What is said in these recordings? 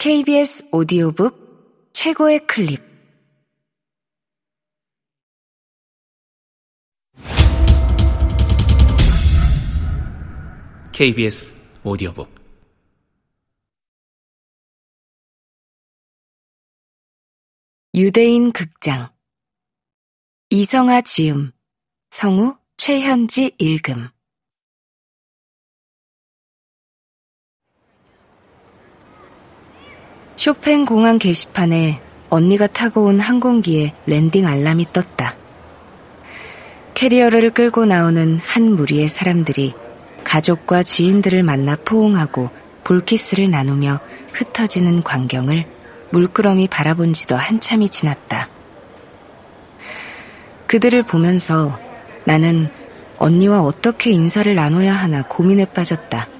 KBS 오디오북 최고의 클립. KBS 오디오북. 유대인 극장. 이성아 지음 성우 최현지 읽음 쇼팽 공항 게시판에 언니가 타고 온 항공기에 landing 알람이 떴다. 캐리어를 끌고 나오는 한 무리의 사람들이 가족과 지인들을 만나 포옹하고 볼키스를 나누며 흩어지는 광경을 물끄러미 바라본 지도 한참이 지났다. 그들을 보면서 나는 언니와 어떻게 인사를 나눠야 하나 고민에 빠졌다.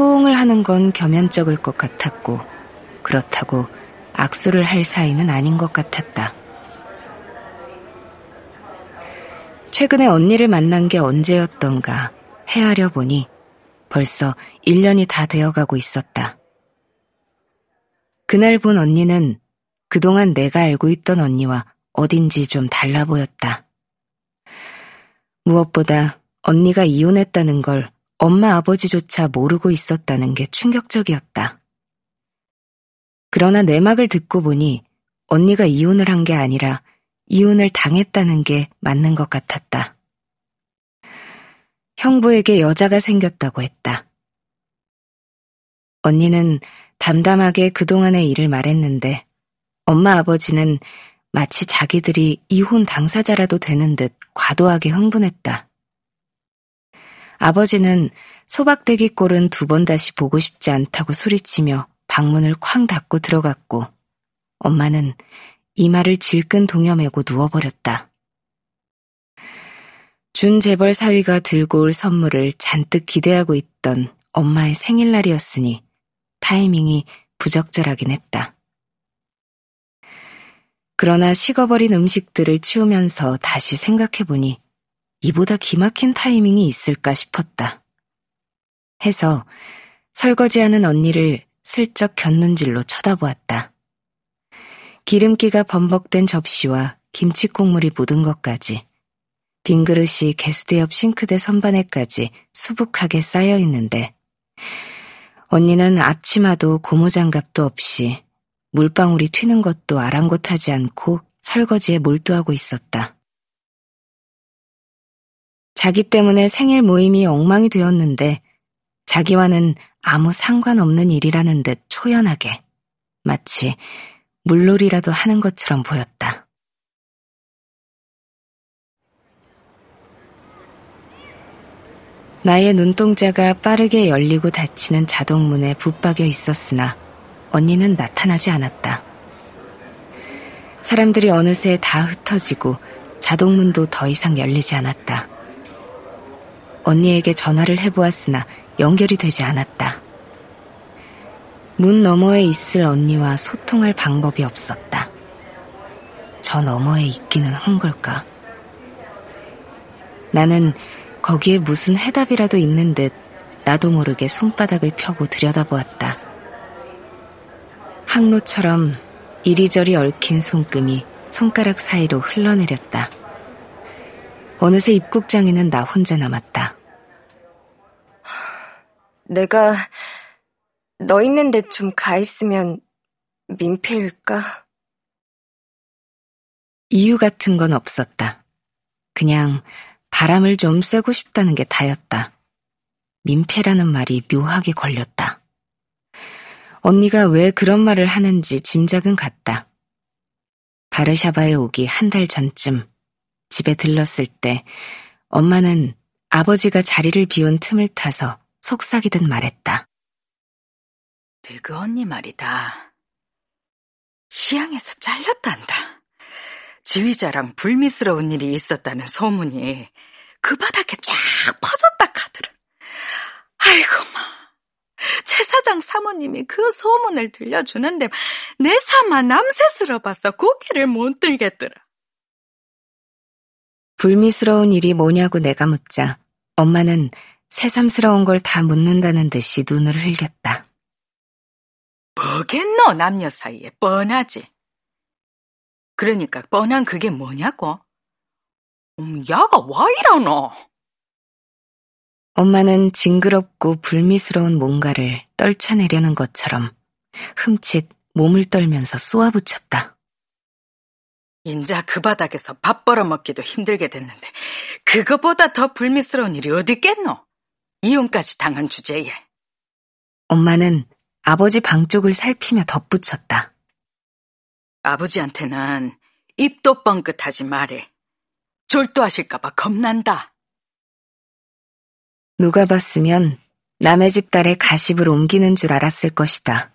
포옹을 하는 건 겸연쩍을 것 같았고, 그렇다고 악수를 할 사이는 아닌 것 같았다. 최근에 언니를 만난 게 언제였던가 헤아려 보니 벌써 1년이 다 되어가고 있었다. 그날 본 언니는 그동안 내가 알고 있던 언니와 어딘지 좀 달라 보였다. 무엇보다 언니가 이혼했다는 걸 엄마 아버지조차 모르고 있었다는 게 충격적이었다. 그러나 내막을 듣고 보니 언니가 이혼을 한 게 아니라 이혼을 당했다는 게 맞는 것 같았다. 형부에게 여자가 생겼다고 했다. 언니는 담담하게 그동안의 일을 말했는데 엄마 아버지는 마치 자기들이 이혼 당사자라도 되는 듯 과도하게 흥분했다. 아버지는 소박대기 꼴은 두 번 다시 보고 싶지 않다고 소리치며 방문을 쾅 닫고 들어갔고 엄마는 이마를 질끈 동여매고 누워버렸다. 준 재벌 사위가 들고 올 선물을 잔뜩 기대하고 있던 엄마의 생일날이었으니 타이밍이 부적절하긴 했다. 그러나 식어버린 음식들을 치우면서 다시 생각해보니 이보다 기막힌 타이밍이 있을까 싶었다. 해서 설거지하는 언니를 슬쩍 곁눈질로 쳐다보았다. 기름기가 범벅된 접시와 김치 국물이 묻은 것까지 빈 그릇이 개수대 옆 싱크대 선반에까지 수북하게 쌓여 있는데 언니는 앞치마도 고무장갑도 없이 물방울이 튀는 것도 아랑곳하지 않고 설거지에 몰두하고 있었다. 자기 때문에 생일 모임이 엉망이 되었는데 자기와는 아무 상관없는 일이라는 듯 초연하게 마치 물놀이라도 하는 것처럼 보였다. 나의 눈동자가 빠르게 열리고 닫히는 자동문에 붙박여 있었으나 언니는 나타나지 않았다. 사람들이 어느새 다 흩어지고 자동문도 더 이상 열리지 않았다. 언니에게 전화를 해보았으나 연결이 되지 않았다. 문 너머에 있을 언니와 소통할 방법이 없었다. 저 너머에 있기는 한 걸까? 나는 거기에 무슨 해답이라도 있는 듯 나도 모르게 손바닥을 펴고 들여다보았다. 항로처럼 이리저리 얽힌 손금이 손가락 사이로 흘러내렸다. 어느새 입국장에는 나 혼자 남았다. 내가 너 있는데 좀 가 있으면 민폐일까? 이유 같은 건 없었다. 그냥 바람을 좀 쐬고 싶다는 게 다였다. 민폐라는 말이 묘하게 걸렸다. 언니가 왜 그런 말을 하는지 짐작은 갔다. 바르샤바에 오기 한 달 전쯤 집에 들렀을 때 엄마는 아버지가 자리를 비운 틈을 타서 속삭이듯 말했다. 그 언니 말이다. 시향에서 잘렸단다. 지휘자랑 불미스러운 일이 있었다는 소문이 그 바닥에 쫙 퍼졌다 카더라. 아이고 마. 최 사장 사모님이 그 소문을 들려주는데 내 사마 남새스러 봐서 고개를 못 들겠더라. 불미스러운 일이 뭐냐고 내가 묻자 엄마는 새삼스러운 걸 다 묻는다는 듯이 눈을 흘겼다. 뭐겠노, 남녀 사이에 뻔하지. 그러니까 뻔한 그게 뭐냐고? 음, 야가 와 이러노? 엄마는 징그럽고 불미스러운 뭔가를 떨쳐내려는 것처럼 흠칫 몸을 떨면서 쏘아붙였다. 인자 그 바닥에서 밥 벌어먹기도 힘들게 됐는데 그거보다 더 불미스러운 일이 어디 있겠노? 이혼까지 당한 주제에. 엄마는 아버지 방 쪽을 살피며 덧붙였다. 아버지한테는 입도 뻥끗하지 말해. 졸도하실까봐 겁난다. 누가 봤으면 남의 집 딸의 가십을 옮기는 줄 알았을 것이다.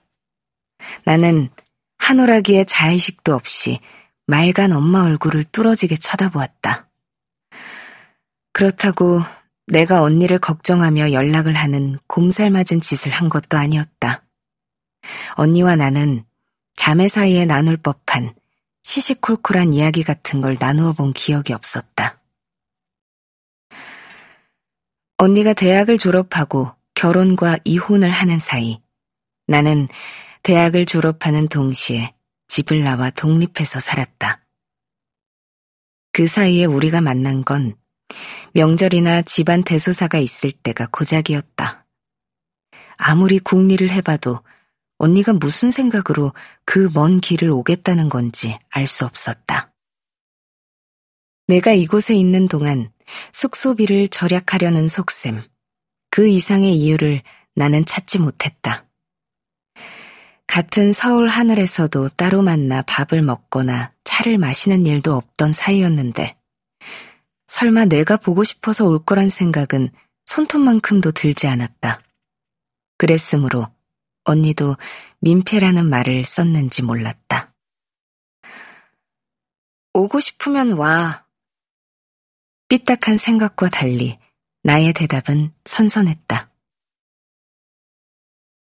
나는 한오라기에 자의식도 없이 맑은 엄마 얼굴을 뚫어지게 쳐다보았다. 그렇다고 내가 언니를 걱정하며 연락을 하는 곰살 맞은 짓을 한 것도 아니었다. 언니와 나는 자매 사이에 나눌 법한 시시콜콜한 이야기 같은 걸 나누어 본 기억이 없었다. 언니가 대학을 졸업하고 결혼과 이혼을 하는 사이 나는 대학을 졸업하는 동시에 집을 나와 독립해서 살았다. 그 사이에 우리가 만난 건 명절이나 집안 대소사가 있을 때가 고작이었다. 아무리 궁리를 해봐도 언니가 무슨 생각으로 그 먼 길을 오겠다는 건지 알 수 없었다. 내가 이곳에 있는 동안 숙소비를 절약하려는 속셈, 그 이상의 이유를 나는 찾지 못했다. 같은 서울 하늘에서도 따로 만나 밥을 먹거나 차를 마시는 일도 없던 사이였는데, 설마 내가 보고 싶어서 올 거란 생각은 손톱만큼도 들지 않았다. 그랬으므로 언니도 민폐라는 말을 썼는지 몰랐다. 오고 싶으면 와. 삐딱한 생각과 달리 나의 대답은 선선했다.